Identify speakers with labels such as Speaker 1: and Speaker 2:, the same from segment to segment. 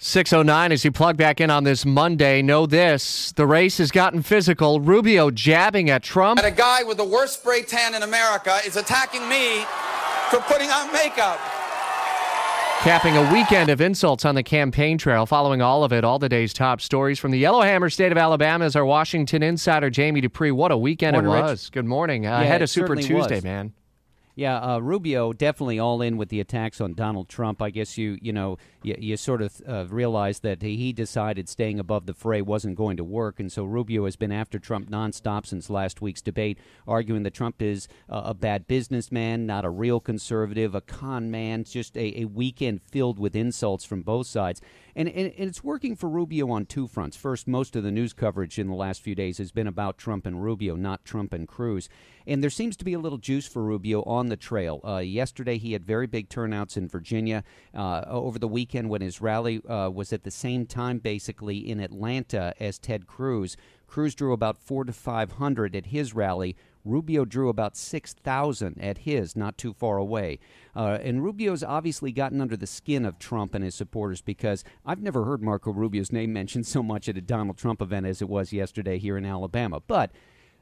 Speaker 1: 609 as you plug back in on this Monday. Know this the race has gotten physical. Rubio jabbing at Trump.
Speaker 2: And a guy with the worst spray tan in America is attacking me for putting on makeup.
Speaker 1: Capping a weekend of insults on the campaign trail. Following all of it, all the day's top stories from the Yellowhammer state of Alabama is our Washington insider, Jamie Dupree. What a weekend
Speaker 3: morning,
Speaker 1: it
Speaker 3: Rich.
Speaker 1: was. Good morning. Uh,
Speaker 3: Yeah,
Speaker 1: ahead of Super Tuesday,
Speaker 3: was.
Speaker 1: man.
Speaker 3: Yeah, uh, Rubio definitely all in with the attacks on Donald Trump. I guess you you know you, you sort of uh, realized that he decided staying above the fray wasn't going to work, and so Rubio has been after Trump nonstop since last week's debate, arguing that Trump is uh, a bad businessman, not a real conservative, a con man, just a, a weekend filled with insults from both sides. And, and, and it's working for Rubio on two fronts. First, most of the news coverage in the last few days has been about Trump and Rubio, not Trump and Cruz. And there seems to be a little juice for Rubio on the trail. Uh, yesterday, he had very big turnouts in Virginia. Uh, over the weekend, when his rally uh, was at the same time, basically, in Atlanta as Ted Cruz, Cruz drew about four to 500 at his rally. Rubio drew about 6,000 at his, not too far away. Uh, and Rubio's obviously gotten under the skin of Trump and his supporters because I've never heard Marco Rubio's name mentioned so much at a Donald Trump event as it was yesterday here in Alabama. But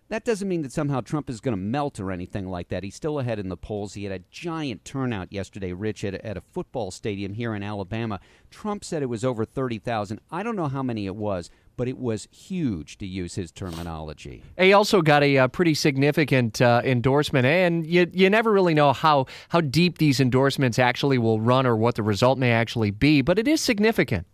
Speaker 3: that doesn't mean that somehow Trump is going to melt or anything like that. He's still ahead in the polls. He had a giant turnout yesterday, Rich, at a, at a football stadium here in Alabama. Trump said it was over 30,000. I don't know how many it was, but it was huge, to use his terminology.
Speaker 1: He also got a, uh pretty significant uh, endorsement, and you you never really know how how deep these endorsements actually will run or what the result may actually be, but it is significant.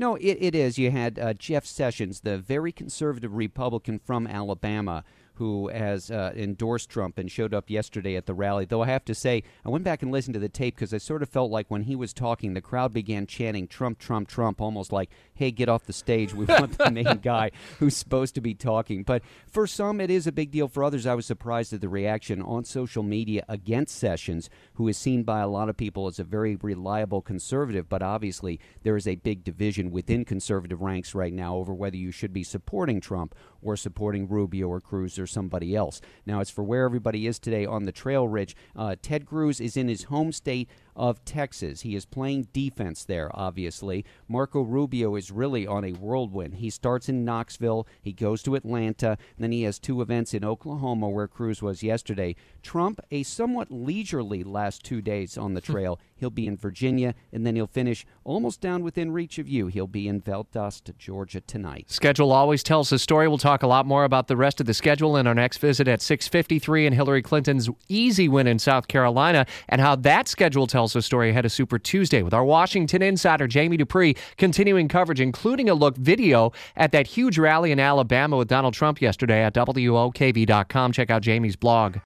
Speaker 3: No, it, it is. You had uh, Jeff Sessions, the very conservative Republican from Alabama, who has uh, endorsed Trump and showed up yesterday at the rally. Though I have to say, I went back and listened to the tape because I sort of felt like when he was talking, the crowd began chanting Trump, Trump, Trump, almost like, hey, get off the stage. We want the main guy who's supposed to be talking. But for some, it is a big deal. For others, I was surprised at the reaction on social media against Sessions, who is seen by a lot of people as a very reliable conservative. But obviously, there is a big division within conservative ranks right now over whether you should be supporting Trump or supporting Rubio or Cruz or somebody else. Now, as for where everybody is today on the trail, Rich, uh, Ted Cruz is in his home state of Texas. He is playing defense there, obviously. Marco Rubio is really on a whirlwind. He starts in Knoxville, he goes to Atlanta, then he has two events in Oklahoma where Cruz was yesterday. Trump, a somewhat leisurely last two days on the hmm. trail. He'll be in Virginia, and then he'll finish almost down within reach of you. He'll be in Valdosta, Georgia tonight.
Speaker 1: Schedule always tells the story. We'll talk a lot more about the rest of the schedule in our next visit at 6:53 and Hillary Clinton's easy win in South Carolina and how that schedule tells the story ahead of Super Tuesday with our Washington insider Jamie Dupree continuing coverage including a look video at that huge rally in Alabama with Donald Trump yesterday at WOKV.com. Check out Jamie's blog.